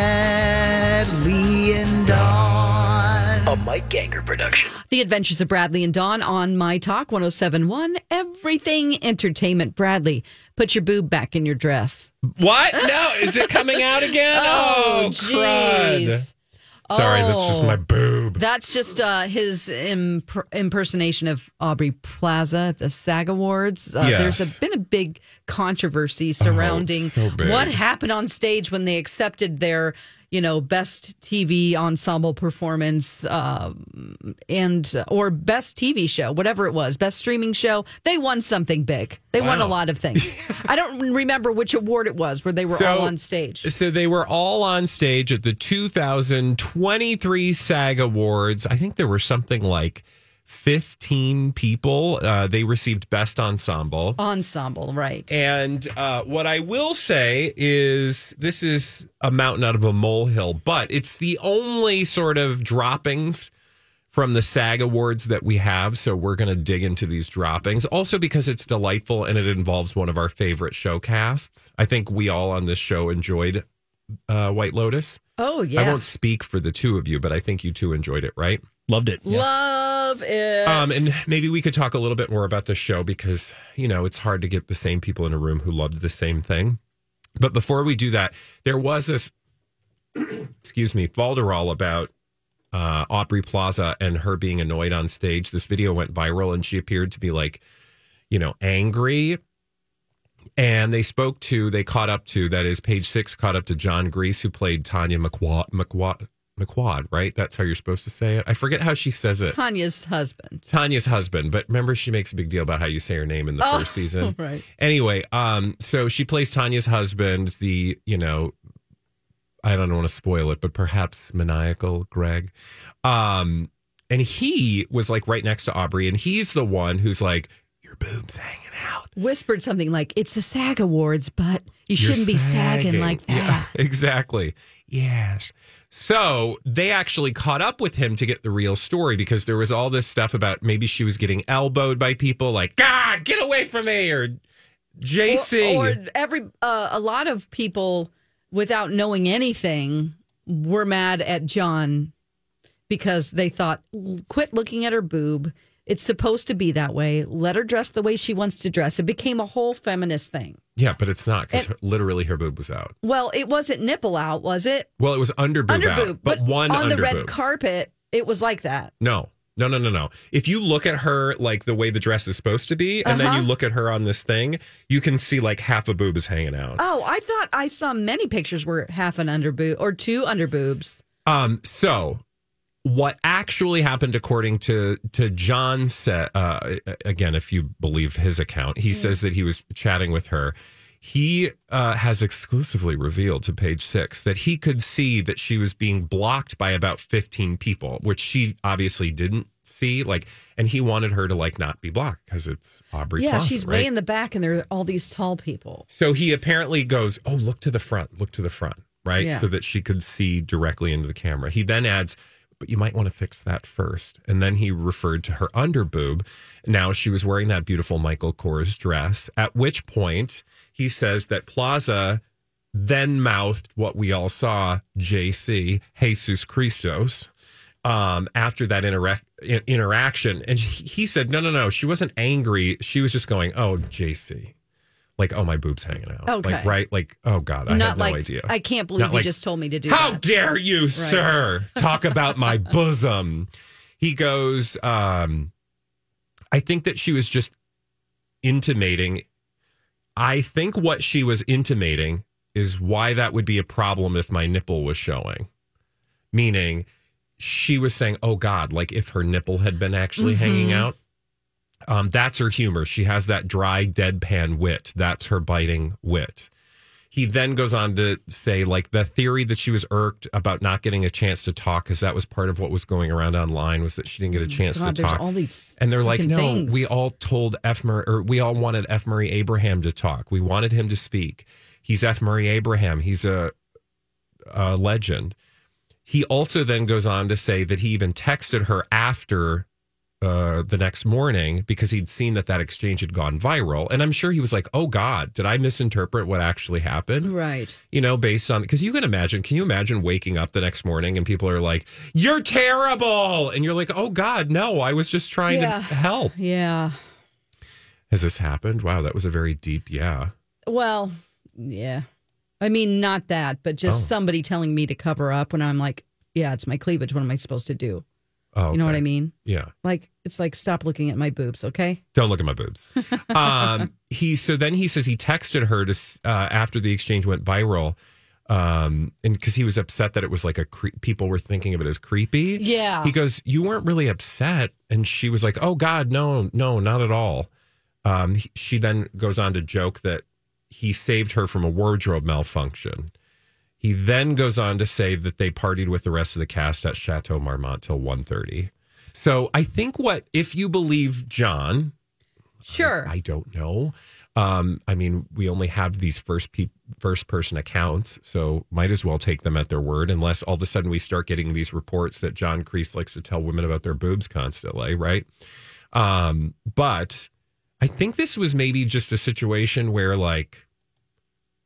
Bradley and Dawn. A Mike Ganger production. The Adventures of Bradley and Dawn on My Talk 1071, Everything Entertainment. Bradley, put your boob back in your dress. What? No, is it coming out again? Oh, oh, crud. jeez. Sorry, that's just Oh. my boob. That's just uh, his imp- impersonation of Aubrey Plaza at the SAG Awards. Uh, Yes. There's a, been a big controversy surrounding so big. what happened on stage when they accepted their, you know, best TV ensemble performance um, and or best TV show, whatever it was, best streaming show. They won something big. They won a lot of things. I don't remember which award it was where they were all on stage. So they were all on stage at the 2023 SAG Awards. I think there were something like 15 people. Uh, they received Best Ensemble. Ensemble, right? And uh, what I will say is this is a mountain out of a molehill, but it's the only sort of droppings from the SAG Awards that we have. So we're going to dig into these droppings. Also, because it's delightful and it involves one of our favorite show casts. I think we all on this show enjoyed uh, White Lotus. oh yeah, I won't speak for the two of you, but I think you two enjoyed it, right? Loved it. love it. Um, and maybe we could talk a little bit more about the show because you know it's hard to get the same people in a room who loved the same thing. But before we do that, there was this, excuse me, falderall about uh, Aubrey Plaza and her being annoyed on stage. This video went viral, and she appeared to be like, you know, angry. And they spoke to, they caught up to, that is, page six caught up to Jon Gries, who played Tanya McQuoid, McQuoid, McQuoid, right? That's how you're supposed to say it. I forget how she says it. Tanya's husband. Tanya's husband, but remember she makes a big deal about how you say her name in the Oh, first season. right. Anyway, um, so she plays Tanya's husband, the, you know, I don't want to spoil it, but perhaps maniacal Greg. Um, and he was like right next to Aubrey, and he's the one who's like, Your boob's hanging out. Whispered something like, "It's the SAG Awards, but you You're shouldn't be sagging, like that." Yeah, exactly. Yes. So they actually caught up with him to get the real story because there was all this stuff about maybe she was getting elbowed by people like, God, get away from me, or JC. Or, or every uh, a lot of people, without knowing anything, were mad at John because they thought, "Quit looking at her boob." It's supposed to be that way. Let her dress the way she wants to dress. It became a whole feminist thing. yeah, but it's not because literally her boob was out. Well, it wasn't nipple out, was it? Well, it was under boob, Under out, boob, but, one on the red boob. carpet, it was like that. no, no, no, no, no. If you look at her like the way the dress is supposed to be, and then Uh-huh. you look at her on this thing, you can see like half a boob is hanging out. Oh, I thought I saw many pictures where half an under boob or two under boobs. Um, so what actually happened according to to John said uh again if you believe his account he says that he was chatting with her he uh, has exclusively revealed to page six that he could see that she was being blocked by about 15 people, which she obviously didn't see. Like, and he wanted her to like not be blocked because it's Aubrey. Yeah, Plaza, she's right? way in the back, and there are all these tall people. So he apparently goes, Oh, look to the front, look to the front, right? Yeah. So that she could see directly into the camera. He then adds, But you might want to fix that first. And then he referred to her under boob. Now she was wearing that beautiful Michael Kors dress, at which point he says that Plaza then mouthed what we all saw JC, Jesus Christos. Um, after that interac- interaction, and he said, "No, no, no. She wasn't angry. She was just going, oh, JC, like, oh, my boob's hanging out. Okay. Like, right? Like, oh God, I Not have no like idea. I can't believe Not you like, just told me to do How that. dare you, sir, talk about my bosom? He goes, um, I think that she was just intimating. I think what she was intimating is why that would be a problem if my nipple was showing. Meaning, she was saying, "Oh God!" Like if her nipple had been actually hanging out. Um, that's her humor. She has that dry, deadpan wit. That's her biting wit. He then goes on to say, like, the theory that she was irked about not getting a chance to talk, because that was part of what was going around online, was that she didn't get a chance God, to talk. all these and they're like, no, things." we all told F. Murray, or we all wanted F. Murray Abraham to talk. We wanted him to speak. He's F. Murray Abraham. He's a, a legend. He also then goes on to say that he even texted her after uh, the next morning because he'd seen that that exchange had gone viral. And I'm sure he was like, oh God, did I misinterpret what actually happened? Right. You know, based on, because you can imagine, can you imagine waking up the next morning and people are like, you're terrible. And you're like, oh God, no, I was just trying Yeah. to help. Yeah. Has this happened? Wow, that was a very deep yeah. Well, yeah. I mean, not that, but just Oh. somebody telling me to cover up when I'm like, yeah, it's my cleavage. What am I supposed to do? Oh, You know what. I mean? Yeah. Like, it's like, stop looking at my boobs, okay? Don't look at my boobs. um, he so then he says he texted her to uh, after the exchange went viral, um, and because he was upset that it was like a cre- people were thinking of it as creepy. Yeah. He goes, "You weren't really upset," and she was like, "Oh God, no, no, not at all." Um, he- she then goes on to joke that he saved her from a wardrobe malfunction. He then goes on to say that they partied with the rest of the cast at Chateau Marmont till 1.30. So I think what if you believe John, Sure. I don't know. Um, I mean, we only have these first pe- first person accounts, so might as well take them at their word, unless all of a sudden we start getting these reports that Jon Gries likes to tell women about their boobs constantly, right? Um, but I think this was maybe just a situation where like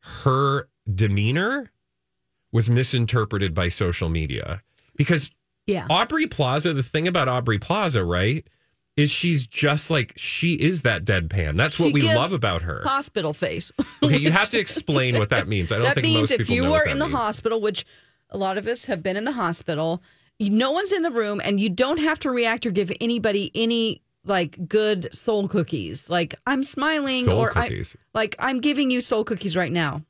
her demeanor was misinterpreted by social media because yeah. Aubrey Plaza, the thing about Aubrey Plaza, right, is she's just like she is that deadpan. That's what She we love about her. Hospital face. Okay, you have to explain what that means. I don't that think means most if you know are that in the means. hospital, which a lot of us have been in the hospital, no one's in the room, and you don't have to react or give anybody any like good soul cookies. Like I'm smiling, Soul or cookies. I like I'm giving you soul cookies right now.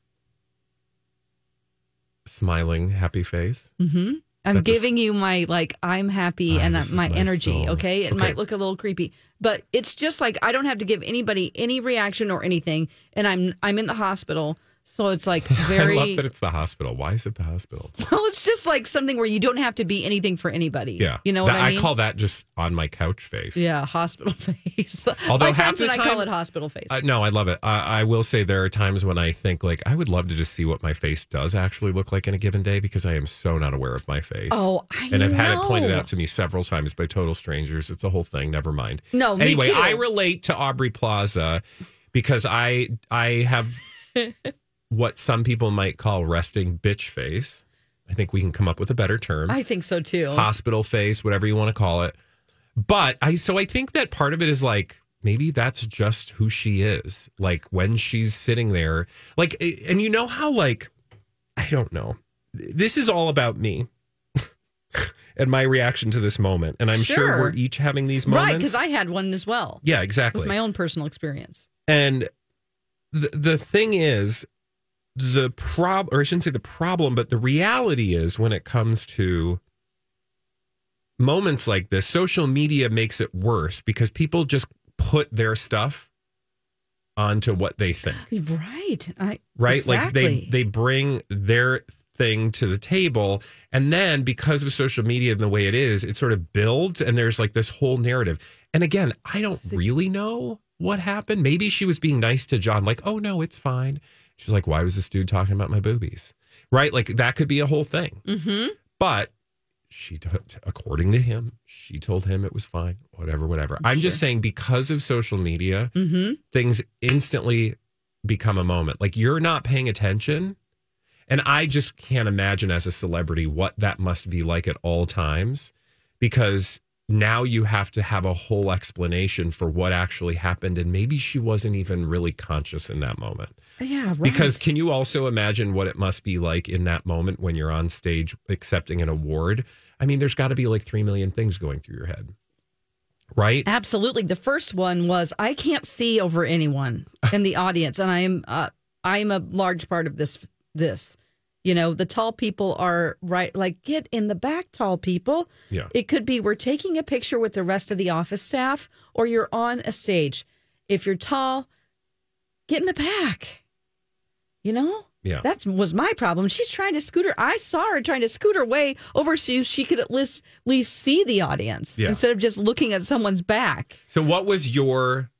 Smiling, happy face. I'm That's a- giving you my like I'm happy Ah, and my my energy. Okay, it Okay. might look a little creepy, but it's just like I don't have to give anybody any reaction or anything, and I'm I'm in the hospital, so it's like very. I love that it's the hospital. Why is it the hospital? well, it's just like something where you don't have to be anything for anybody. Yeah, you know what That- I mean. I call that just on my couch face. yeah, hospital face. Although half the and I call it hospital face. Uh, no, I love it. I, I will say there are times when I think like I would love to just see what my face does actually look like in a given day because I am so not aware of my face. oh, I and I've had it pointed out to me several times by total strangers. It's a whole thing. Never mind. No, me anyway. I relate to Aubrey Plaza because I I have what some people might call resting bitch face. I think we can come up with a better term. I think so too. Hospital face, whatever you want to call it. But I so I think that part of it is like maybe that's just who she is. Like when she's sitting there, like and you know how like I don't know. This is all about me. and my reaction to this moment. And I'm sure, Sure. we're each having these moments. right, because I had one as well yeah, exactly. with my own personal experience. And the the thing is, the prob or I shouldn't say the problem, but the reality is when it comes to moments like this, social media makes it worse because people just put their stuff onto what they think. Right. I, right like they they bring their thing to the table. And then because of social media and the way it is it sort of builds and there's like this whole narrative. And again i don't really know what happened. Maybe she was being nice to john like oh no it's fine. She's like why was this dude talking about my boobies? Right? Like that could be a whole thing. Mm-hmm. but she according to him she told him it was fine whatever whatever. I'm just saying because of social media Mm-hmm. things instantly become a moment. Like you're not paying attention. And I just can't imagine as a celebrity what that must be like at all times because now you have to have a whole explanation for what actually happened. And maybe she wasn't even really conscious in that moment. Yeah. Right. Because can you also imagine what it must be like in that moment when you're on stage accepting an award? I mean, there's got to be like 3 million things going through your head. Right? Absolutely. The first one was I can't see over anyone in the audience, and I am uh, I am a large part of this. This, you know, the tall people are right. Like get in the back, tall people. Yeah. It could be we're taking a picture with the rest of the office staff, or you're on a stage. If you're tall, get in the back. You know. Yeah. That was my problem. She's trying to scoot her. I saw her trying to scoot her way over so she could at least, at least see the audience Yeah. instead of just looking at someone's back. So what was your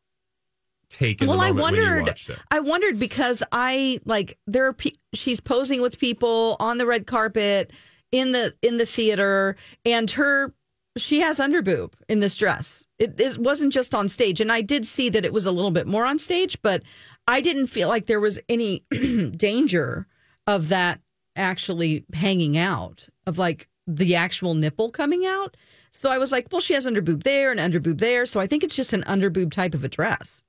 take well, the I moment when you wondered. I wondered because I like there are pe- she's posing with people on the red carpet in the in the theater, and her she has underboob in this dress. It, it wasn't just on stage, and I did see that it was a little bit more on stage, but I didn't feel like there was any danger of that actually hanging out of like the actual nipple coming out. So I was like, well, she has underboob there and underboob there, so I think it's just an underboob type of a dress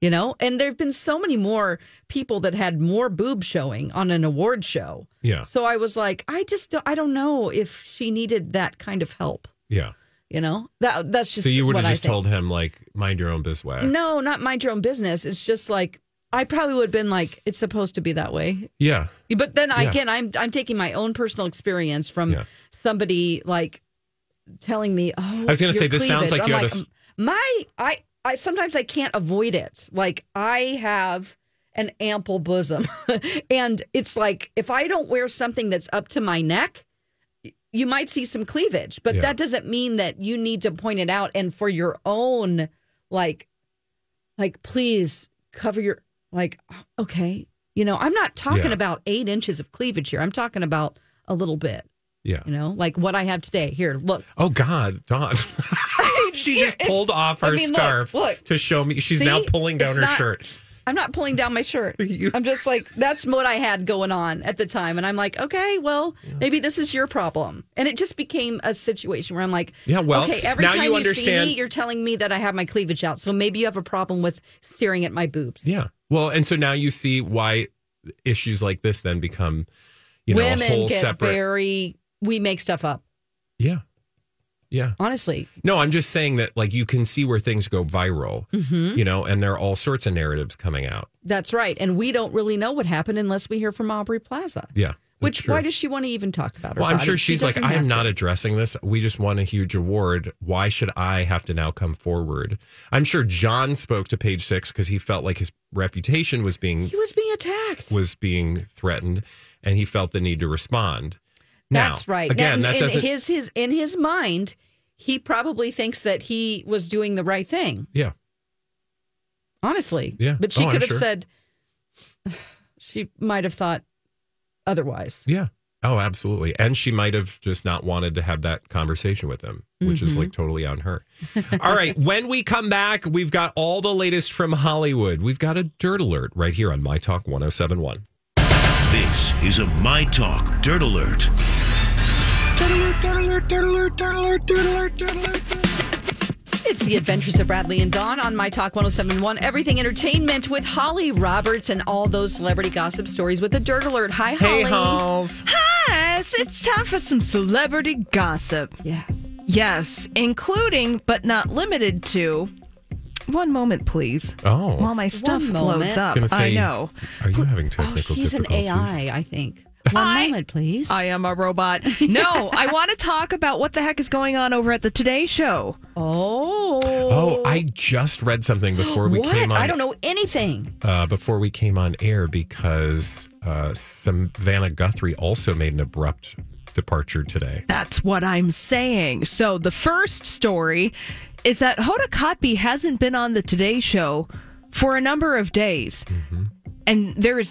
you know and there have been so many more people that had more boob showing on an award show Yeah. so i was like i just don't, i don't know if she needed that kind of help Yeah. you know that that's just So you would have just told him like mind your own business. no not mind your own business it's just like i probably would have been like it's supposed to be that way Yeah. but then Yeah. again i'm i'm taking my own personal experience from Yeah. somebody like telling me oh I was gonna say, this sounds like you I'm had a s- my i i sometimes i can't avoid it. Like i have an ample bosom. And it's like if i don't wear something that's up to my neck you might see some cleavage but Yeah. that doesn't mean that you need to point it out. And for your own like like please cover your like okay you know i'm not talking Yeah. about eight inches of cleavage here. I'm talking about a little bit Yeah. you know like what i have today here look Oh God, Dawn. she just pulled off her I mean, look, scarf look. to show me. She's See? now pulling down It's her not- shirt. i'm not pulling down my shirt You- i'm just like that's what i had going on at the time and i'm like okay well maybe this is your problem and it just became a situation where i'm like Yeah, well, okay every now time you you, understand- see me you're telling me that i have my cleavage out so maybe you have a problem with staring at my boobs Yeah. Well, and so now you see why issues like this then become, you know, women a whole get separate. very we make stuff up yeah. Yeah. honestly No, I'm just saying that like you can see where things go viral, Mm-hmm. you know, and there are all sorts of narratives coming out. That's right. And we don't really know what happened unless we hear from Aubrey Plaza. Yeah. Which true. why does she want to even talk about her? Well, I'm body? sure She she's like, I am not addressing this. We just won a huge award. Why should I have to now come forward? I'm sure John spoke to Page Six because he felt like his reputation was being He was being attacked. was being threatened, and he felt the need to respond. Now, That's right. Again, Now, that in doesn't. his his in his mind, he probably thinks that he was doing the right thing. yeah, Honestly, Yeah. But she Oh, I'm could have sure. said. She might have thought otherwise. yeah. Oh, absolutely. And she might have just not wanted to have that conversation with him, which is Mm-hmm. like totally on her. all right. When we come back, we've got all the latest from Hollywood. We've got a dirt alert right here on My Talk 1071. This is a My Talk Dirt Alert. It's the Adventures of Bradley and Dawn on My Talk 1071, Everything Entertainment with Holly Roberts and all those celebrity gossip stories with a dirt alert. Hi, Holly. Hey, Halls. Yes, it's time for some celebrity gossip. Yes. Yes, including but not limited to. One moment, please. Oh. While my stuff moment. loads up. Say, I know. Are you having Oh, technical she's an? AI, I think. One I- moment, please. I am a robot. No, I want to talk about what the heck is going on over at the Today Show. oh. Oh, I just read something before we what? came on. I don't know anything. Uh, before we came on air because uh, Savannah Guthrie also made an abrupt departure today. That's what I'm saying. So the first story is that Hoda Kotb hasn't been on the Today Show for a number of days, and there is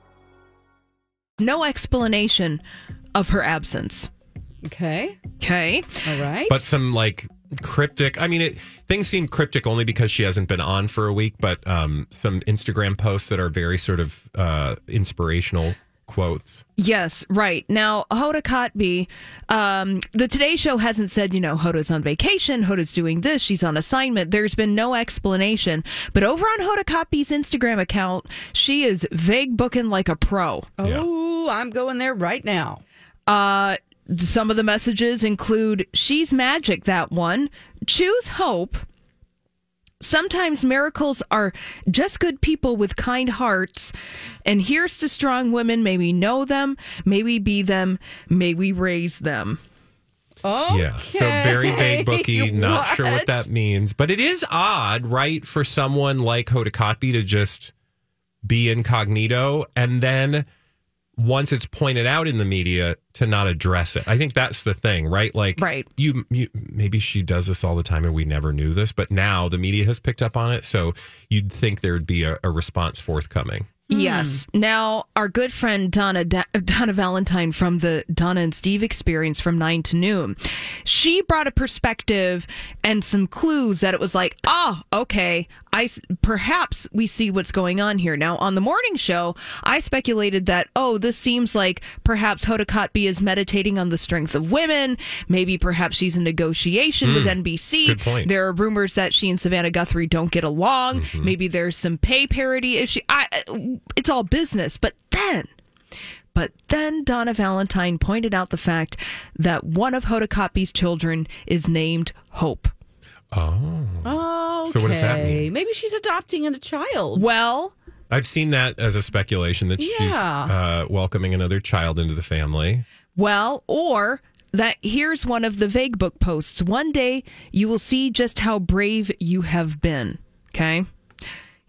No explanation of her absence. Okay. Okay. All right. But some like cryptic. I mean, it, things seem cryptic only because she hasn't been on for a week. But um, some Instagram posts that are very sort of uh, inspirational quotes. Yes, right. Now, Hoda Kotb, um, the Today Show hasn't said, you know, Hoda's on vacation, Hoda's doing this, she's on assignment. There's been no explanation. But over on Hoda Kotb's Instagram account, she is vague booking like a pro. oh, I'm going there right now. Uh, some of the messages include She's magic, that one. Choose hope. Sometimes miracles are just good people with kind hearts. And here's to strong women. May we know them. May we be them. May we raise them. Oh, Yeah. So very vague booky. Not sure what that means. But it is odd, right, for someone like Hoda Kotb to just be incognito and then once it's pointed out in the media to not address it. I think that's the thing, right? Like Right. you, you maybe she does this all the time and we never knew this, but now the media has picked up on it, so you'd think there'd be a, a response forthcoming. Yes. Hmm. Now, our good friend Donna Da- Donna Valentine from the Donna and Steve experience from 9 to noon, she brought a perspective and some clues that it was like, oh, okay, I perhaps we see what's going on here. Now, on the morning show, I speculated that, oh, this seems like perhaps Hoda Kotb is meditating on the strength of women. Maybe perhaps she's in negotiation with hmm. NBC. Good point. There are rumors that she and Savannah Guthrie don't get along. Mm-hmm. Maybe there's some pay parity issue. I, uh, it's all business. But then, but then Donna Valentine pointed out the fact that one of Hoda Kotb's children is named Hope. Oh. Okay. So what does that mean? Maybe she's adopting a child. Well, I've seen that as a speculation that she's uh, welcoming another child into the family. well, or that here's one of the vague book posts. One day you will see just how brave you have been. Okay.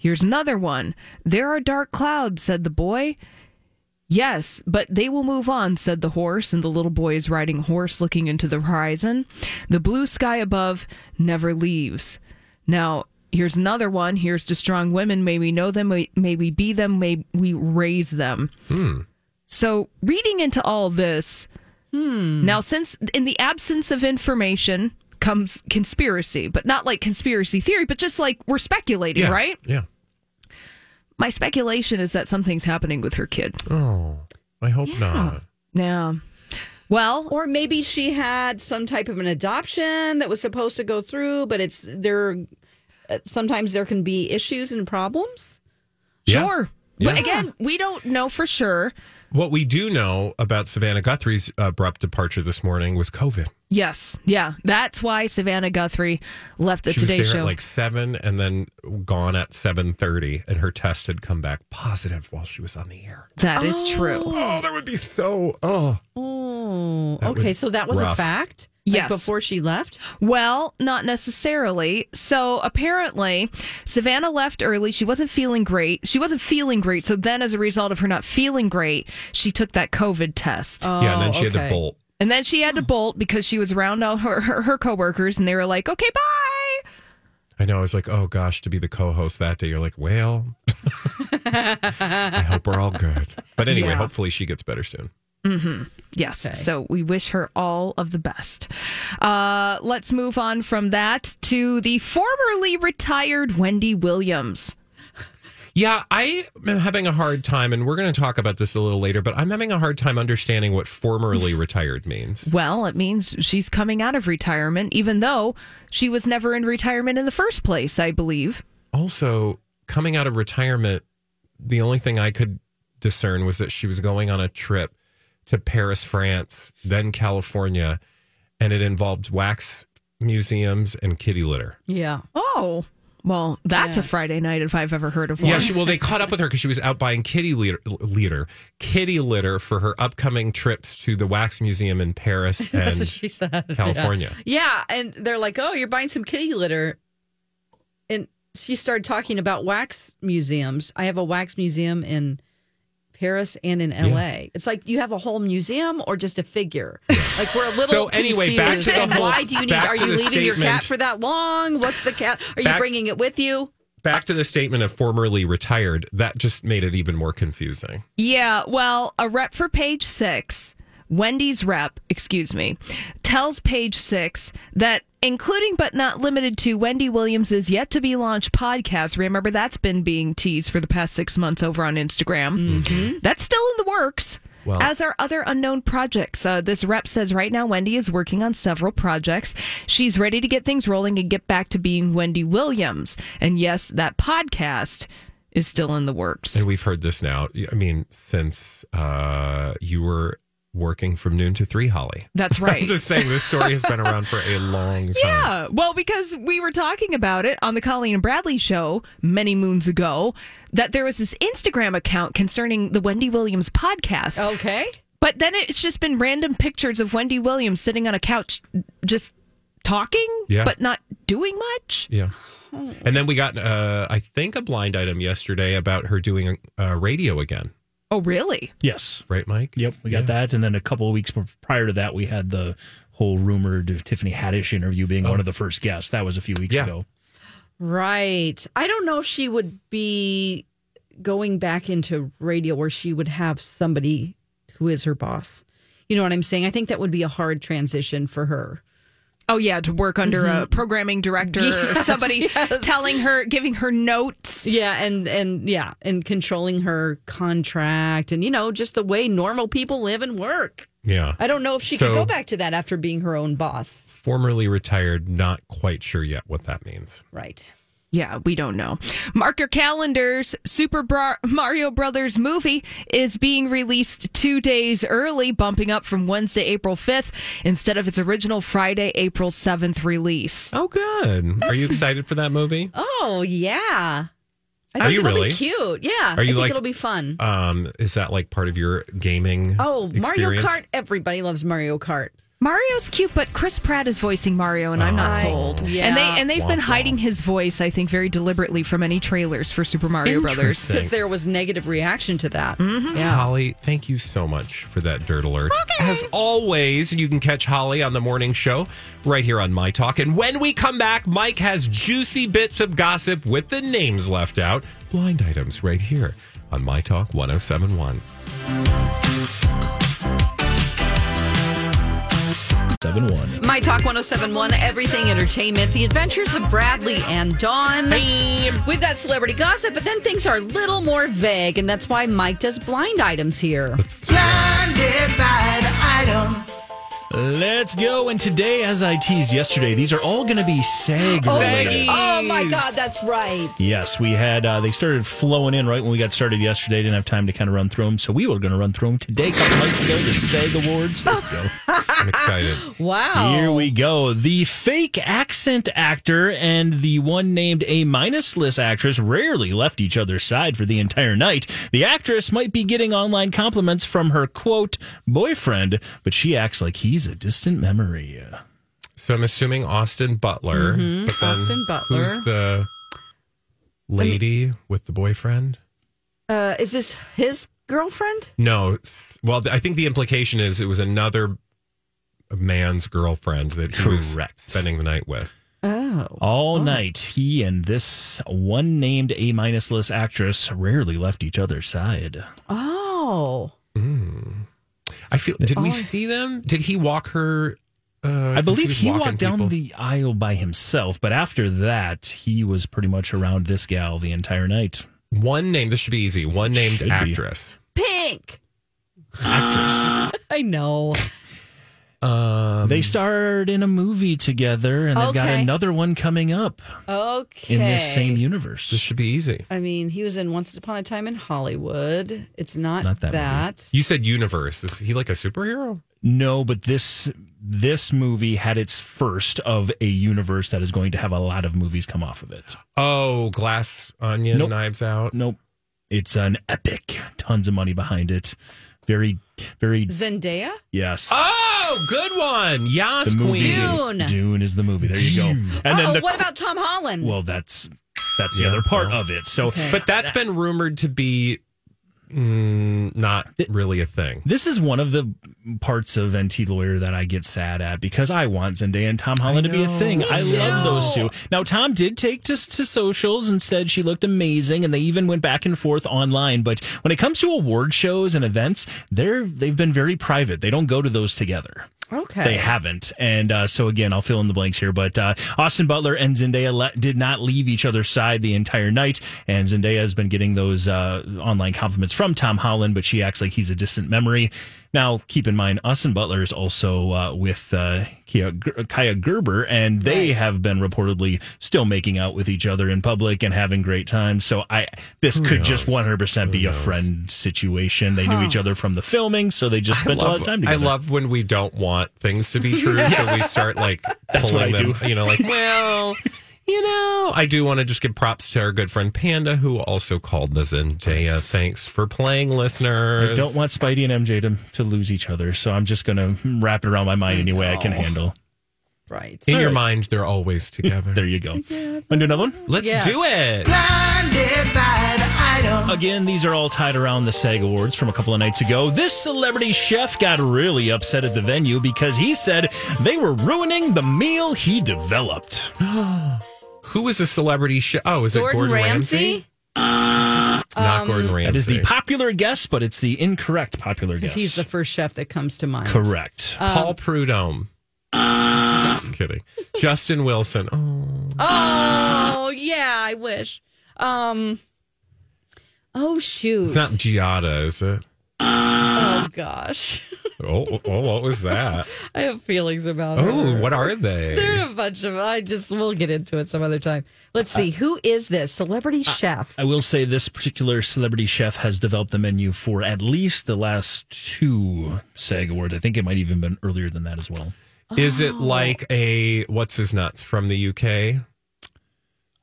Here's another one. There are dark clouds, said the boy. Yes, but they will move on, said the horse, and the little boy is riding horse looking into the horizon. The blue sky above never leaves. Now, here's another one. Here's to strong women. May we know them, may, may we be them, may we raise them. Hmm. So, reading into all this, hmm. now, since in the absence of information comes conspiracy, but not like conspiracy theory, but just like we're speculating, Yeah. right? Yeah. My speculation is that something's happening with her kid. Oh, I hope not. Yeah. Well, Or maybe she had some type of an adoption that was supposed to go through, but it's there. uh, Sometimes there can be issues and problems. Yeah. sure. Yeah. But again, we don't know for sure. What we do know about Savannah Guthrie's abrupt departure this morning was COVID. Yes, yeah. That's why Savannah Guthrie left the she was Today there Show. at like seven and then gone at seven thirty, and her test had come back positive while she was on the air. that is true. Oh, that would be so. Oh, Oh, okay. So that was a fact. Like, Yes. before she left. Well, not necessarily. So apparently, Savannah left early. She wasn't feeling great. She wasn't feeling great. So then, as a result of her not feeling great, she took that COVID test. Oh, yeah, and then she had to bolt. And then she had to bolt because she was around all her, her, her coworkers and they were like, okay, bye. I know. I was like, oh gosh, to be the co-host that day. You're like, well, I hope we're all good. But anyway, Yeah. hopefully she gets better soon. Yes. Okay. So we wish her all of the best. Uh, let's move on from that to the formerly retired Wendy Williams. Yeah, I am having a hard time, and we're going to talk about this a little later. But I'm having a hard time understanding what formerly retired means. Well, it means she's coming out of retirement, even though she was never in retirement in the first place, I believe. Also, coming out of retirement, the only thing I could discern was that she was going on a trip to Paris, France, then California, and it involved wax museums and kitty litter. Yeah. Oh, well, that's a Friday night if I've ever heard of one. Yeah, she, well, they caught up with her because she was out buying kitty litter, litter, kitty litter for her upcoming trips to the wax museum in Paris and she said. California. Yeah. and they're like, "Oh, you're buying some kitty litter," and she started talking about wax museums. I have a wax museum in Paris and in LA. It's like you have a whole museum or just a figure. Like we're a little So anyway, back confused. to the And whole- why do you need? Are you the leaving your cat for that long? What's the cat? Are you Back- bringing it with you? Back to the statement of formerly retired, that just made it even more confusing. Yeah, well, a rep for page six, Wendy's rep, excuse me, tells page six that including but not limited to Wendy Williams's yet to be launched podcast. Remember, that's been being teased for the past six months over on Instagram. That's still in the works. Well- As are other unknown projects. Uh, this rep says right now Wendy is working on several projects. She's ready to get things rolling and get back to being Wendy Williams. And yes, that podcast is still in the works. And we've heard this now. I mean, since uh, you were working from noon to three, Holly. That's right. I'm just saying this story has been around for a long time. Yeah, well, because we were talking about it on the Colleen and Bradley show many moons ago, that there was this Instagram account concerning the Wendy Williams podcast. Okay. But then it's just been random pictures of Wendy Williams sitting on a couch just talking, Yeah. but not doing much. Yeah. And then we got, uh, I think, a blind item yesterday about her doing uh, radio again. Oh, really? Yes. Right, Mike? Yep, we got that. And then a couple of weeks prior to that, we had the whole rumored Tiffany Haddish interview being one oh. of the first guests. That was a few weeks Yeah. ago. Right. I don't know if she would be going back into radio where she would have somebody who is her boss. You know what I'm saying? I think that would be a hard transition for her. Oh, yeah, to work under a mm-hmm. programming director or somebody yes. telling her, giving her notes. Yeah, and and yeah, and controlling her contract and you know, just the way normal people live and work. Yeah. I don't know if she could go back to that after being her own boss. Formerly retired, not quite sure yet what that means. Right. Yeah, we don't know. Mark your calendars. Super Bra- Mario Brothers movie is being released two days early, bumping up from Wednesday, April 5th, instead of its original Friday, April 7th release. Oh, good. Are you excited for that movie? Oh yeah. I Are think you it'll really? be cute. Yeah. Are you I think like- it'll be fun. Um, is that like part of your gaming? Oh, Mario experience? Kart. Everybody loves Mario Kart. Mario's cute, but Chris Pratt is voicing Mario, and I'm not I- sold. yeah. And they and they've been Womp hiding his voice, I think, very deliberately from any trailers for Super Mario Brothers. Because there was negative reaction to that. Mm-hmm. Yeah. Holly, thank you so much for that dirt alert. As always, you can catch Holly on the morning show right here on My Talk. And when we come back, Mike has juicy bits of gossip with the names left out, blind items right here on My Talk 1071. Seven one. My Talk 1071, Everything Entertainment, The Adventures of Bradley and Dawn. We've got celebrity gossip, but then things are a little more vague, and that's why Mike does blind items here. Blinded by the item. Let's go. And today, as I teased yesterday, these are all going to be SAG related. Oh my God, that's right. Yes, we had. Uh, they started flowing in right when we got started yesterday. Didn't have time to kind of run through them, so we were going to run through them today. A couple nights ago, the SAG Awards. There we go. I'm excited. Wow. Here we go. The fake accent actor and the one named A minus list actress rarely left each other's side for the entire night. The actress might be getting online compliments from her quote boyfriend, but she acts like he's a distant memory. So I'm assuming Austin Butler. Mhm, But Austin Butler. Who's the lady with the boyfriend? Uh, is this his girlfriend? No. Well, I think the implication is it was another man's girlfriend that he was spending the night with. Oh. All night, he and this one named A minus list actress rarely left each other's side. Oh. I feel. Did we Oh. see them? Did he walk her? Uh, 'cause I believe was he walked down people? the aisle by himself, but after that, he was pretty much around this gal the entire night. One name. This should be easy. One named Should be. actress. Pink. Actress. I know. Um, they starred in a movie together, and they've got Okay. another one coming up Okay. in this same universe. This should be easy. I mean, he was in Once Upon a Time in Hollywood. It's not, Not that that. You said universe. Is he like a superhero? No, but this this movie had its first of a universe that is going to have a lot of movies come off of it. Oh, Glass Onion, Nope. Knives Out. Nope, it's an epic. Tons of money behind it. Very, very Zendaya? yes. Oh, good one. Yas the movie Queen. Dune. Dune is the movie. There you go. And oh, the what about Tom Holland? well, that's that's the Yeah, other part well. of it. So, But that's been rumored to be mm, not really a thing. This is one of the parts of Enty Lawyer that I get sad at because I want Zendaya and Tom Holland to be a thing. I love those two. Now, Tom did take to, to socials and said she looked amazing, and they even went back and forth online. But when it comes to award shows and events, they're they've been very private. They don't go to those together. Okay. They haven't. And uh, so, again, I'll fill in the blanks here. But uh, Austin Butler and Zendaya le- did not leave each other's side the entire night. And Zendaya has been getting those uh, online compliments from Tom Holland, but she acts like he's a distant memory. Now, keep in mind, Austin Butler is also uh, with uh, Kia, Kaia Gerber, and they have been reportedly still making out with each other in public and having great times. So, I this Who could just 100% be a friend situation. They knew each other from the filming, so they just spent a lot of time I together. love when we don't want things to be true, so we start like That's pulling them. do. You know, like well, you know, I do want to just give props to our good friend Panda, who also called us in. Jaya, thanks for playing, listeners. I don't want Spidey and MJ to, to lose each other, so I'm just going to wrap it around my mind any way I can handle. right. in your All right. mind. They're always together. There you go. Want to do another one? Let's Yes. do it. Blinded by the. Again, these are all tied around the SAG Awards from a couple of nights ago. This celebrity chef got really upset at the venue because he said they were ruining the meal he developed. Who is a celebrity chef? Oh, is it Gordon, Gordon Ramsay? Uh, not Gordon um, Ramsay. That is the popular guess, but it's the incorrect popular guess. He's the first chef that comes to mind. correct. Um, Paul Prudhomme. kidding. Justin Wilson. Oh, Oh, yeah, I wish. Um. Oh, shoot. it's not Giada, is it? oh, gosh. Oh, oh, oh, what was that? I have feelings about Oh, her. what are they? They're a bunch of. I just we'll get into it some other time. Let's uh, see. Who is this celebrity chef? I will say this particular celebrity chef has developed the menu for at least the last two SAG awards. I think it might even been earlier than that as well. Is it oh. like a what's his nuts from the UK?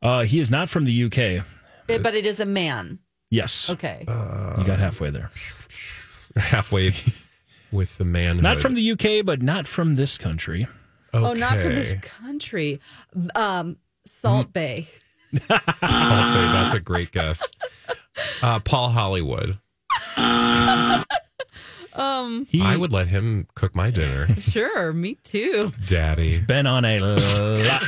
Uh, he is not from the UK. It- eh, but it is a man. Yes, Okay. Uh. you got halfway there. Halfway with the man. Not from the UK, but not from this country. Oh, not from this country. Um, Salt Bae. that's a great guess. Uh, Paul Hollywood. Um, He I would let him cook my dinner, sure. Me too. Daddy. He's been on a lot.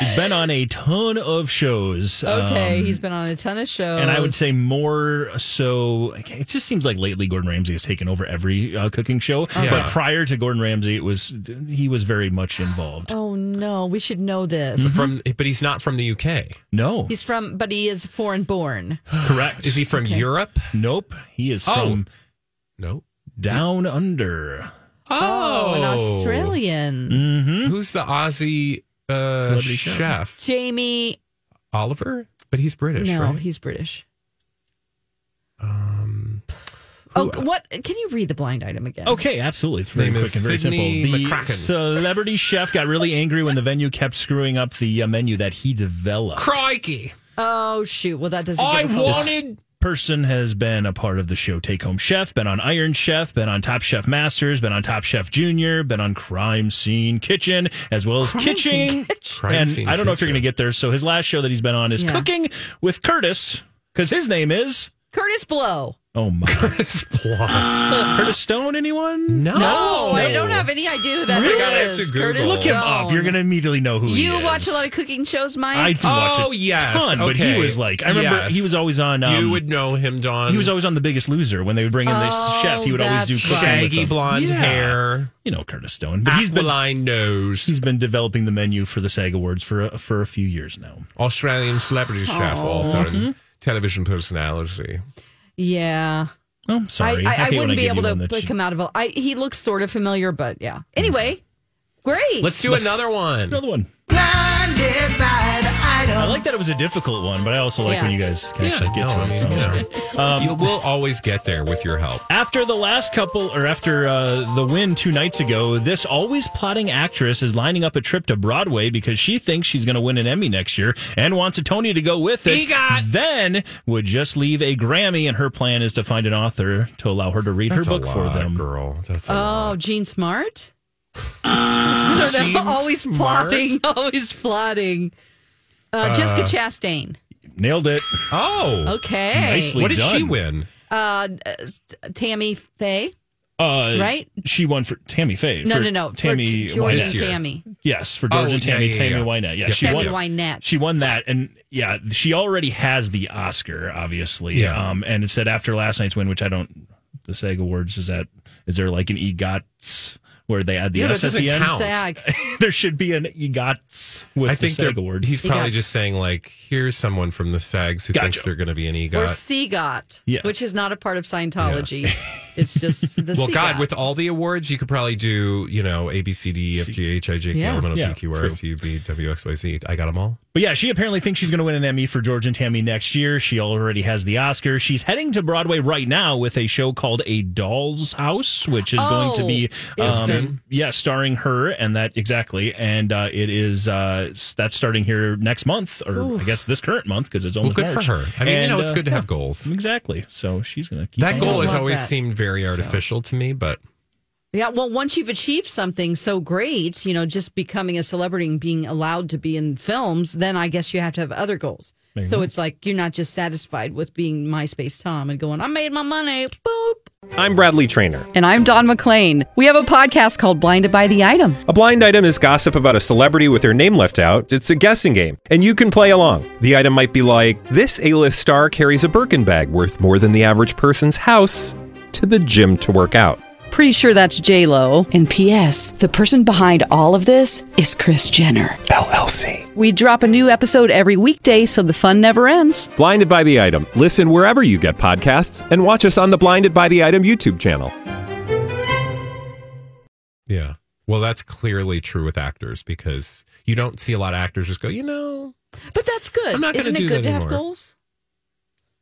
He's been on a ton of shows. Okay, um, he's been on a ton of shows. and I would say more so. It just seems like lately Gordon Ramsay has taken over every uh, cooking show. Yeah. But prior to Gordon Ramsay, it was he was very much involved. Oh no, we should know this. From, but he's not from the UK. No, He's from, but he is foreign born. correct. Is he from Europe? Nope. He is Oh. from Nope. Down Under. Oh, an Australian. Mm-hmm. Who's the Aussie uh, Celebrity chef? chef. Jamie. Oliver? But he's British, no, right? he's British. Um, Oh, what? Can you read the blind item again? Okay, absolutely. It's very Name quick and very Sydney simple. The McCracken. celebrity chef got really angry when the venue kept screwing up the uh, menu that he developed. Crikey. Oh shoot! Well, that doesn't. I give us a lot. This person has been a part of the show Take Home Chef, been on Iron Chef, been on Top Chef Masters, been on Top Chef Junior, been on Crime Scene Kitchen, as well as Crime Kitchen. Scene Kitchen. Crime and Scene I don't know if you're going to get there. So his last show that he's been on is Yeah. Cooking with Curtis, because his name is. Curtis Blow. Oh my! Curtis Stone? Anyone? No. No, I don't have any idea who that Really? is. Gotta have to Google. Curtis Look him Stone. up. You're going to immediately know who he You watch a lot of cooking shows, Mike. I do watch Oh, a yes. ton, but he Okay. was like, I remember Yes. he was always on. Um, you would know him, Dawn. He was always on The Biggest Loser when they would bring in this Oh, chef. He would always do that's cooking right. with shaggy them. blonde Yeah. hair, You know Curtis Stone, but he's been aquiline nose, he's been developing the menu for the SAG Awards for a, for a few years now. Australian celebrity chef, author, and television personality. Yeah. Oh, sorry, I, I, I, hate when wouldn't be able to one pick him out of a. I, he looks sort of familiar, but yeah. Anyway, great. Let's do Let's- another one. Another one. Blinded by the item. I like that it was a difficult one, but I also like Yeah. when you guys can actually get no, to I it. mean, so I'm you sorry. Um, you will always get there with your help. After the last couple, or after uh, the win two nights ago, this always plotting actress is lining up a trip to Broadway because she thinks she's going to win an Emmy next year and wants a Tony to go with it. EGOT! Then would just leave a Grammy, and her plan is to find an author to allow her to read That's her a book lot, for them. girl. That's a Oh, lot. Jean Smart. I don't know. Jean Always Smart? plotting. Always plotting. Uh, Jessica Chastain. Nailed it. Oh, Okay. Nicely what did she win? Uh, uh, Tammy Faye. Uh, Right? She won for Tammy Faye. No, for no, no. Tammy for George Wynette. and Tammy. Yes, for George Oh, and yeah, Tammy, yeah, Tammy yeah. Wynette. Yeah, Yep. she Tammy won. Wynette. She won that, and yeah, she already has the Oscar, obviously. Yeah. Um, and it said after last night's win, which I don't. The SAG Awards is that is there like an EGOTS where they add the Yeah, S at the end? count. Sag. there should be an EGOTS with I think the SAG they're- Awards. he's probably got- just saying like, here's someone from the SAGs who thinks Gotcha. they're going to be an EGOT Or EGOT. CGOT, Yeah. which is not a part of Scientology. It's just the Well, God, CGOT. with all the awards, you could probably do, you know, A, B, C, D, E, F, G, H, I, J, K, Yeah. L, M, N, O, Yeah, P, Q, R, true. S, T, U, V, W, X, Y, Z. I got them all. But yeah, she apparently thinks she's going to win an Emmy for George and Tammy next year. She already has the Oscar. She's heading to Broadway right now with a show called A Doll's House, which is going to be, Oh, um, yeah, starring her and that exactly. And uh, it is uh, that's starting here next month, or I guess this current month because it's Well, good March. for her. I mean, you know, it's uh, good to have yeah, goals. Exactly. So she's going to keep That on goal has always that. seemed very artificial to me, but Yeah, well, once you've achieved something so great, you know, just becoming a celebrity and being allowed to be in films, then I guess you have to have other goals. So mhm. it's like you're not just satisfied with being MySpace Tom and going, I made my money, boop. I'm Bradley Trainer. And I'm Dawn McClain. We have a podcast called Blinded by the Item. A blind item is gossip about a celebrity with their name left out. It's a guessing game, and you can play along. The item might be like this: A-list star carries a Birkin bag worth more than the average person's house to the gym to work out. Pretty sure that's J Lo. And P.S. The person behind all of this is Kris Jenner LLC. We drop a new episode every weekday, so the fun never ends. Blinded by the item. Listen wherever you get podcasts, and watch us on the Blinded by the Item YouTube channel. yeah. Well, that's clearly true with actors because you don't see a lot of actors just go, you know, But that's good. I'm not gonna Isn't do it good that to have anymore. goals?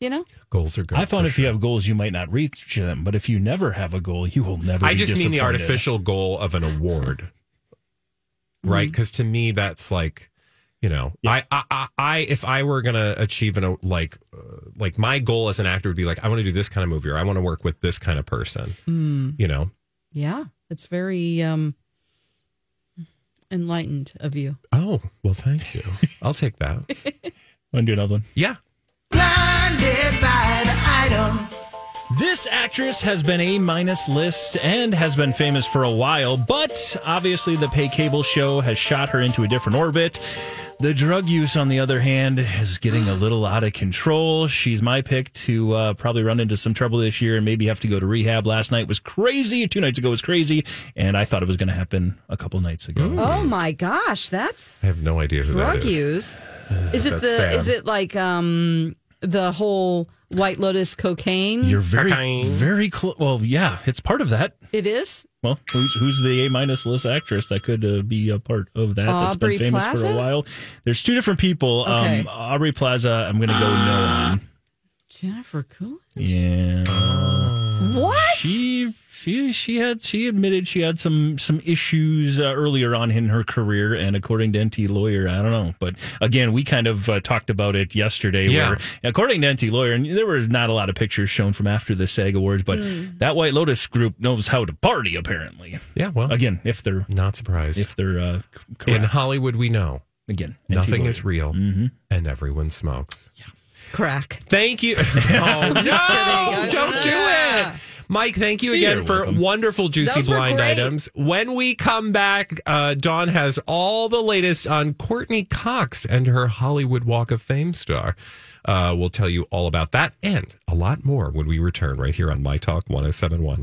You know? goals are good. I found for if you have goals, you might not reach them. But if you never have a goal, you will never. I be just mean the artificial goal of an award, right? Because to me, that's like, you know, I, I, I, I, if I were gonna achieve an like, uh, like my goal as an actor would be like, I want to do this kind of movie, or I want to work with this kind of person. You know? Yeah. It's very um enlightened of you. Oh, well, thank you. I'll take that. Want to do another one? Yeah. Blinded by the item. This actress has been a minus list and has been famous for a while, but obviously the pay cable show has shot her into a different orbit. The drug use, on the other hand, is getting a little out of control. She's my pick to uh, probably run into some trouble this year and maybe have to go to rehab. Last night was crazy. Two nights ago was crazy, and I thought it was going to happen a couple nights ago. Oh my gosh, that's I have no idea who drug that is. use. Is it the sad. is it like um the whole White Lotus cocaine. You're very, Okay. very close. Well, yeah, it's part of that. it is. Well, who's who's the A minus list actress that could uh, be a part of that? That's been famous for a while. There's two different people. Okay. Um, Aubrey Plaza. I'm going to go no on. Jennifer Coolidge. Yeah. What? She she she had she admitted she had some some issues uh, earlier on in her career, and according to Enty Lawyer, I don't know, but again, we kind of uh, talked about it yesterday. Yeah. Where according to Enty Lawyer, and there were not a lot of pictures shown from after the SAG Awards, but Hmm. that White Lotus group knows how to party. Apparently, Yeah, well, again, if they're not surprised. if they're uh, In. Hollywood, we know again, Enty nothing Lawyer. is real Mm-hmm. and everyone smokes. Crack. Thank you. Oh, no, don't do it. Mike, thank you again You're for welcome. wonderful, juicy Those blind items. When we come back, uh, Dawn has all the latest on Courteney Cox and her Hollywood Walk of Fame star. Uh, we'll tell you all about that and a lot more when we return right here on My Talk 1071.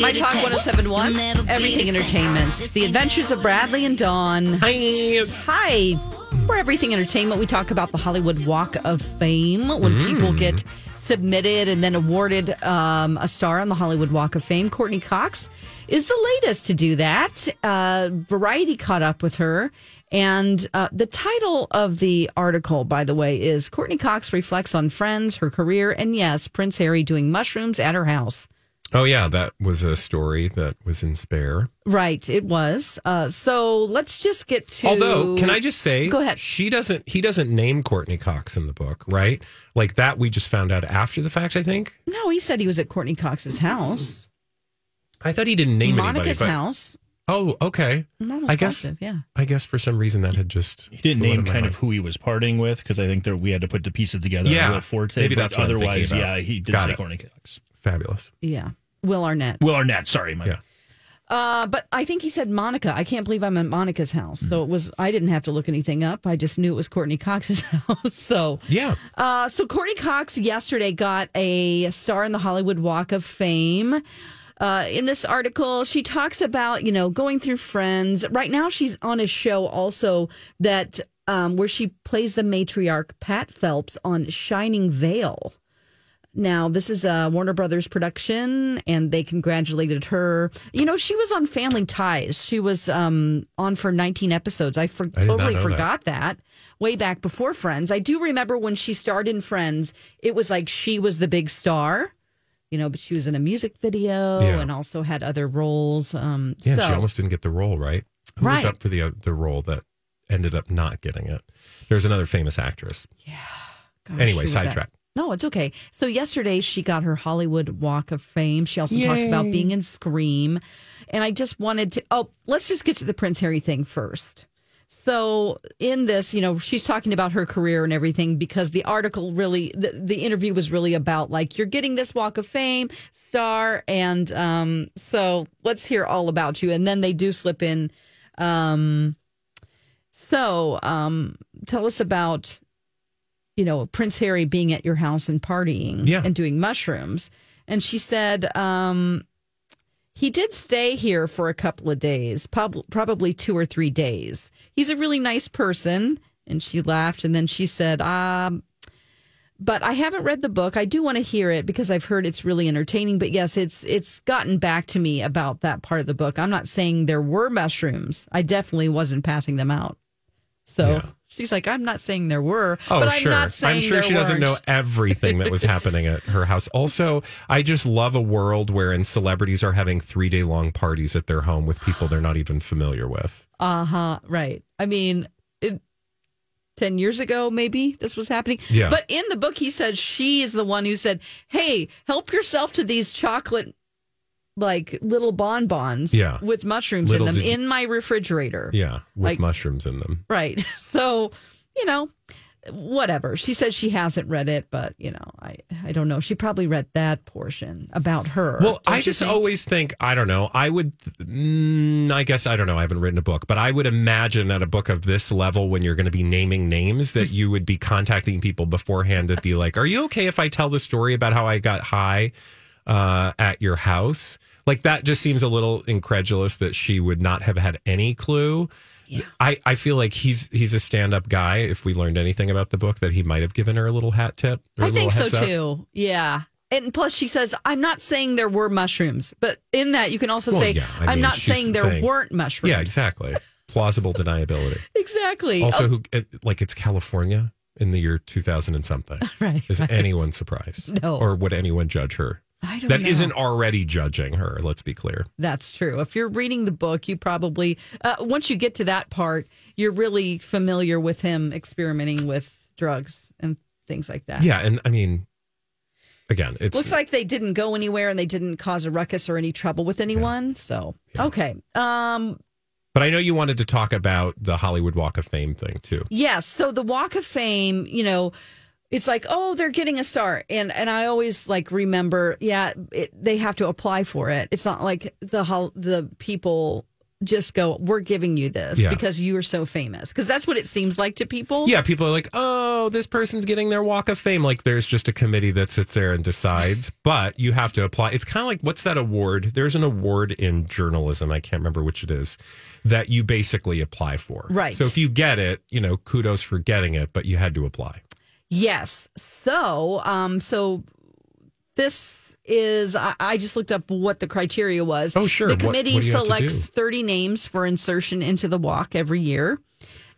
My Talk 1071, Everything Entertainment. The Adventures of Bradley and Dawn. Hi. Hi. For Everything Entertainment, we talk about the Hollywood Walk of Fame when Mm. people get submitted and then awarded um, a star on the Hollywood Walk of Fame. Courteney Cox is the latest to do that. Uh, Variety caught up with her. And uh, the title of the article, by the way, is Courteney Cox reflects on friends, her career, and yes, Prince Harry doing mushrooms at her house. Oh, yeah, that was a story that was in Spare. Right, it was. Uh, so let's just get to. Although, can I just say, Go ahead. She doesn't. He doesn't name Courteney Cox in the book, right? Like that. We just found out after the fact. I think. No, he said he was at Courteney Cox's house, I thought he didn't name Monica's anybody. but- house. Oh, okay. I'm almost I guess. positive, yeah. I guess for some reason that had just He didn't name kind mind. of who he was partying with because I think that we had to put the pieces together. Yeah, Forte, maybe but that's what I'm otherwise, about. yeah, he did Got say it. Courteney Cox. fabulous. Yeah, Will Arnett. Will Arnett, sorry, my Yeah. Uh, but I think he said Monica. I can't believe I'm at Monica's house. So it was. I didn't have to look anything up. I just knew it was Courteney Cox's house. So Yeah. Uh, so Courteney Cox yesterday got a star in the Hollywood Walk of Fame. Uh, in this article, she talks about you know going through friends. Right now, she's on a show also that um, where she plays the matriarch Pat Phelps on Shining Vale. Now, this is a Warner Brothers production, and they congratulated her. You know, she was on Family Ties. She was um, on for 19 episodes. I, for- not totally know that. forgot that. way back before Friends. I do remember when she starred in Friends, it was like she was the big star, you know, but she was in a music video Yeah. and also had other roles. Um, Yeah, so, she almost didn't get the role, right? Who was up for the uh, the role that ended up not getting it? There's another famous actress. Gosh, anyway, sidetrack. No, it's okay. So yesterday she got her Hollywood Walk of Fame. She also talks about being in Scream. And I just wanted to oh, let's just get to the Prince Harry thing first. So in this, you know, she's talking about her career and everything because the article really the, the interview was really about like you're getting this Walk of Fame star and um so let's hear all about you and then they do slip in um so um tell us about you know, Prince Harry being at your house and partying Yeah. and doing mushrooms. And she said, um, he did stay here for a couple of days, prob- probably two or three days. He's a really nice person. And she laughed. And then she said, um, but I haven't read the book. I do want to hear it because I've heard it's really entertaining. But yes, it's it's gotten back to me about that part of the book. I'm not saying there were mushrooms. I definitely wasn't passing them out. So Yeah. She's like, I'm not saying there were, Oh, but sure. I'm not saying I'm sure she doesn't know everything that was happening at her house. Also, I just love a world wherein celebrities are having three day long parties at their home with people they're not even familiar with. Uh huh. Right. I mean, it, 10 years ago, maybe this was happening. Yeah. But in the book, he said she is the one who said, Hey, help yourself to these chocolate, like little bonbons Yeah. with mushrooms Little in them in my refrigerator. Yeah, with Like- mushrooms in them. Right. So, you know, whatever. She says she hasn't read it, but, you know, I, I don't know. She probably read that portion about her. Well, I just think? always think, I don't know, I would, mm, I guess, I don't know, I haven't written a book, but I would imagine at a book of this level, when you're going to be naming names, that you would be contacting people beforehand to be like, are you okay if I tell the story about how I got high uh, at your house? Like that just seems a little incredulous that she would not have had any clue. Yeah. I, I feel like he's he's a stand up guy. If we learned anything about the book, that he might have given her a little hat tip. I think so up. too. Yeah. And plus, she says, I'm not saying there were mushrooms, but in that, you can also Well, say, yeah, I I'm mean, not saying there saying- weren't mushrooms. Yeah, exactly. Plausible deniability. Exactly. Also, Oh, who like it's California in the year 2000 and something. Right, Is right. anyone surprised? No. Or would anyone judge her? I don't That not already judging her. Let's be clear. That's true. If you're reading the book, you probably, uh, once you get to that part, you're really familiar with him experimenting with drugs and things like that. Yeah, and I mean, again, it Looks like they didn't go anywhere and they didn't cause a ruckus or any trouble with anyone. So, okay. Um, But I know you wanted to talk about the Hollywood Walk of Fame thing too. Yes. So the Walk of Fame, you know, it's like, oh, they're getting a star, and and I always like remember, yeah, it, they have to apply for it. It's not like the the people just go, we're giving you this Yeah. because you are so famous, because that's what it seems like to people. Yeah, people are like, oh, this person's getting their Walk of Fame. Like there's just a committee that sits there and decides, but you have to apply. It's kind of like, what's that award? There's an award in journalism. I can't remember which it is that you basically apply for. Right. So if you get it, you know, kudos for getting it, but you had to apply. Yes. So, um, so this is I, I just looked up what the criteria was. Oh, sure. The committee what do you have to selects 30 names for insertion into the walk every year.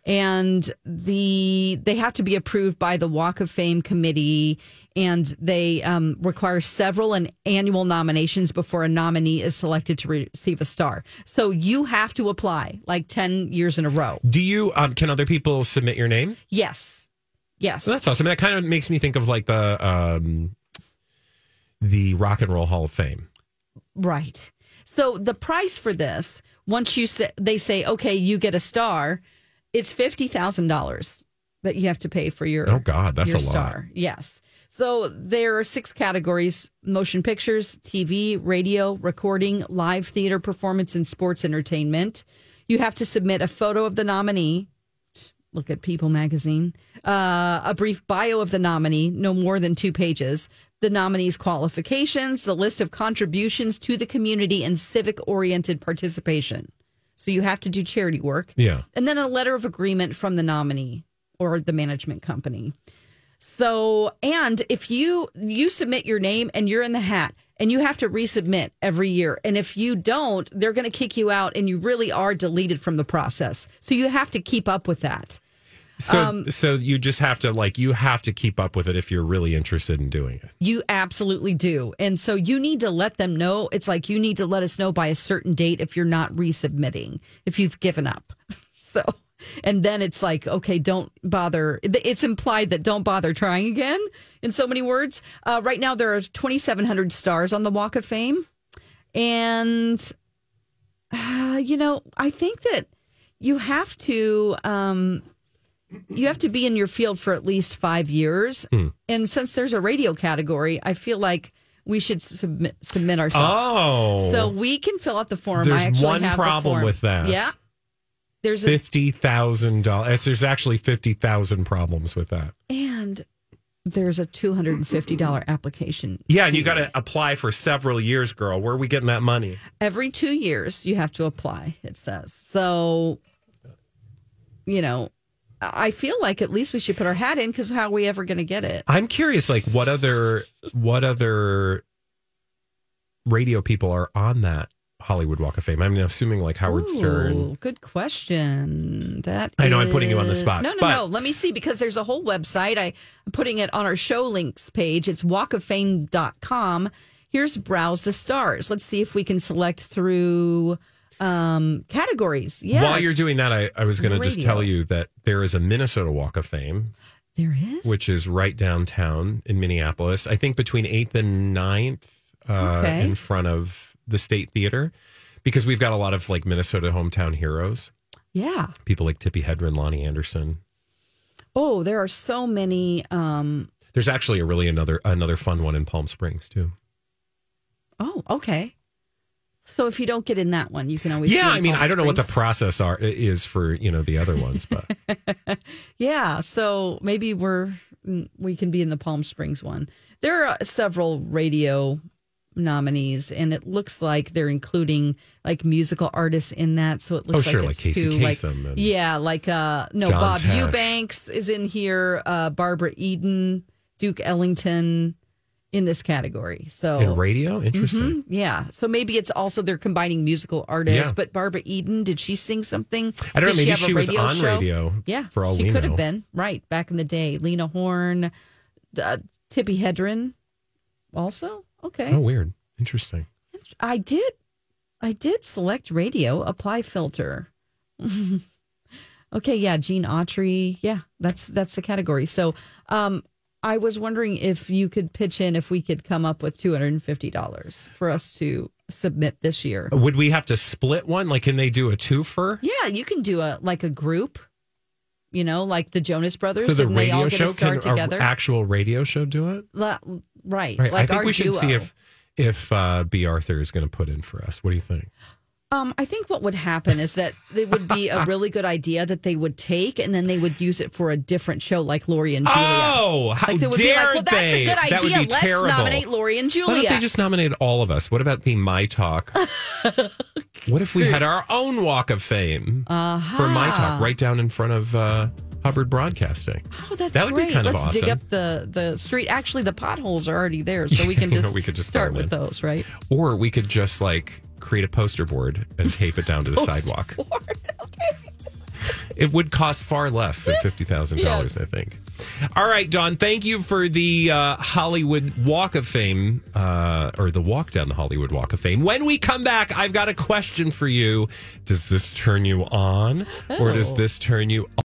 And the they have to be approved by the Walk of Fame committee, and they um, require several and annual nominations before a nominee is selected to receive a star. So you have to apply like ten years in a row. Do you, um, can other people submit your name? Yes, yes. So that's awesome. That kind of makes me think of like the, um, the Rock and Roll Hall of Fame. Right. So the price for this, once you say, they say, okay, you get a star, it's fifty thousand dollars that you have to pay for your. Oh, God, that's a lot. star. Yes. So there are six categories: motion pictures, TV, radio, recording, live theater performance, and sports entertainment. You have to submit a photo of the nominee. Look at People magazine. Uh, a brief bio of the nominee, no more than two pages. The nominee's qualifications, the list of contributions to the community, and civic oriented participation. So you have to do charity work. Yeah. And then a letter of agreement from the nominee or the management company. So, and if you you submit your name and you're in the hat and you have to resubmit every year and if you don't, they're going to kick you out and you really are deleted from the process. So you have to keep up with that. So, Um, so you just have to like you have to keep up with it if you're really interested in doing it. You absolutely do. And so you need to let them know. It's like you need to let us know by a certain date if you're not resubmitting, if you've given up. So, and then it's like, okay, don't bother. It's implied that don't bother trying again in so many words. Uh, right now, there are 2,700 stars on the Walk of Fame. And, uh, you know, I think that you have to. Um, you have to be in your field for at least five years. Hmm. And since there's a radio category, I feel like we should submit, submit ourselves. Oh. So we can fill out the form. There's I actually one have the problem form. with that. Yeah. There's Fifty thousand dollars. There's actually fifty thousand problems with that. and there's a $250 application. Yeah, and you got to apply for several years, girl. Where are we getting that money? Every two years, you have to apply, it says. So, you know, I feel like at least we should put our hat in because how are we ever going to get it? I'm curious, like what other what other radio people are on that Hollywood Walk of Fame? I mean, assuming like Howard Stern. Good question. That I know I'm putting you on the spot, No, no, but- no. Let me see because there's a whole website. I, I'm putting it on our show links page. It's walkoffame.com. Here's browse the stars. Let's see if we can select through um, categories. Yes. While you're doing that, I, I was going to just tell you that there is a Minnesota Walk of Fame, there is. which is right downtown in Minneapolis. I think between 8th and 9th uh, Okay. in front of the State Theater because we've got a lot of like Minnesota hometown heroes, Yeah. people like Tippi Hedren, Loni Anderson. Oh, there are so many. Um, There's actually a really another another fun one in Palm Springs too. oh, okay. So if you don't get in that one, you can always. yeah, I mean, I don't know what the process are is for you know the other ones, but Yeah, so maybe we're mm, we can be in the Palm Springs one. There are several radio nominees, and it looks like they're including like musical artists in that. So it looks Oh, sure, like like it's Casey two, like Kasem and yeah, like uh no John Bob Tesh. Eubanks is in here, uh Barbara Eden, Duke Ellington in this category. So In radio? Interesting. Mhm, yeah. So maybe it's also they're combining musical artists. Yeah. But Barbara Eden, did she sing something? I don't know, Did maybe have a she was on show? radio Yeah, for all she we could know. have been right back in the day. Lena Horne, uh, Tippi Hedren, also okay. Oh, weird. Interesting. I did, I did select radio. Apply filter. okay, yeah, Gene Autry. Yeah, that's that's the category. So, um, I was wondering if you could pitch in if we could come up with two hundred and fifty dollars for us to submit this year. Would we have to split one? Like, can they do a twofer? Yeah, you can do a like a group. You know, like the Jonas Brothers. So the Didn't they all radio get show can together? our actual radio show do it? La- right, Right. Like I think we should see if if uh, B. Arthur is going to put in for us. What do you think? Um, I think what would happen is that it would be a really good idea that they would take and then they would use it for a different show like Lori and Julia. Oh, how like they would be like, well, that's they? a good That idea. Let's terrible. nominate Lori and Why don't they just nominate all of us? What about the My Talk? what if we had our own Walk of Fame for My Talk right down in front of uh, Hubbard Broadcasting? Oh, that's that would great. be kind Let's of awesome. dig up the, the street. Actually, the potholes are already there, so we can just, we could just start with in. those, right? Or we could just like create a poster board and tape it down to the sidewalk. It would cost far less than fifty thousand dollars, I think. All right, Dawn. Thank you for the uh, Hollywood Walk of Fame, uh, or the walk down the Hollywood Walk of Fame. When we come back, I've got a question for you. Does this turn you on, or does Oh. this turn you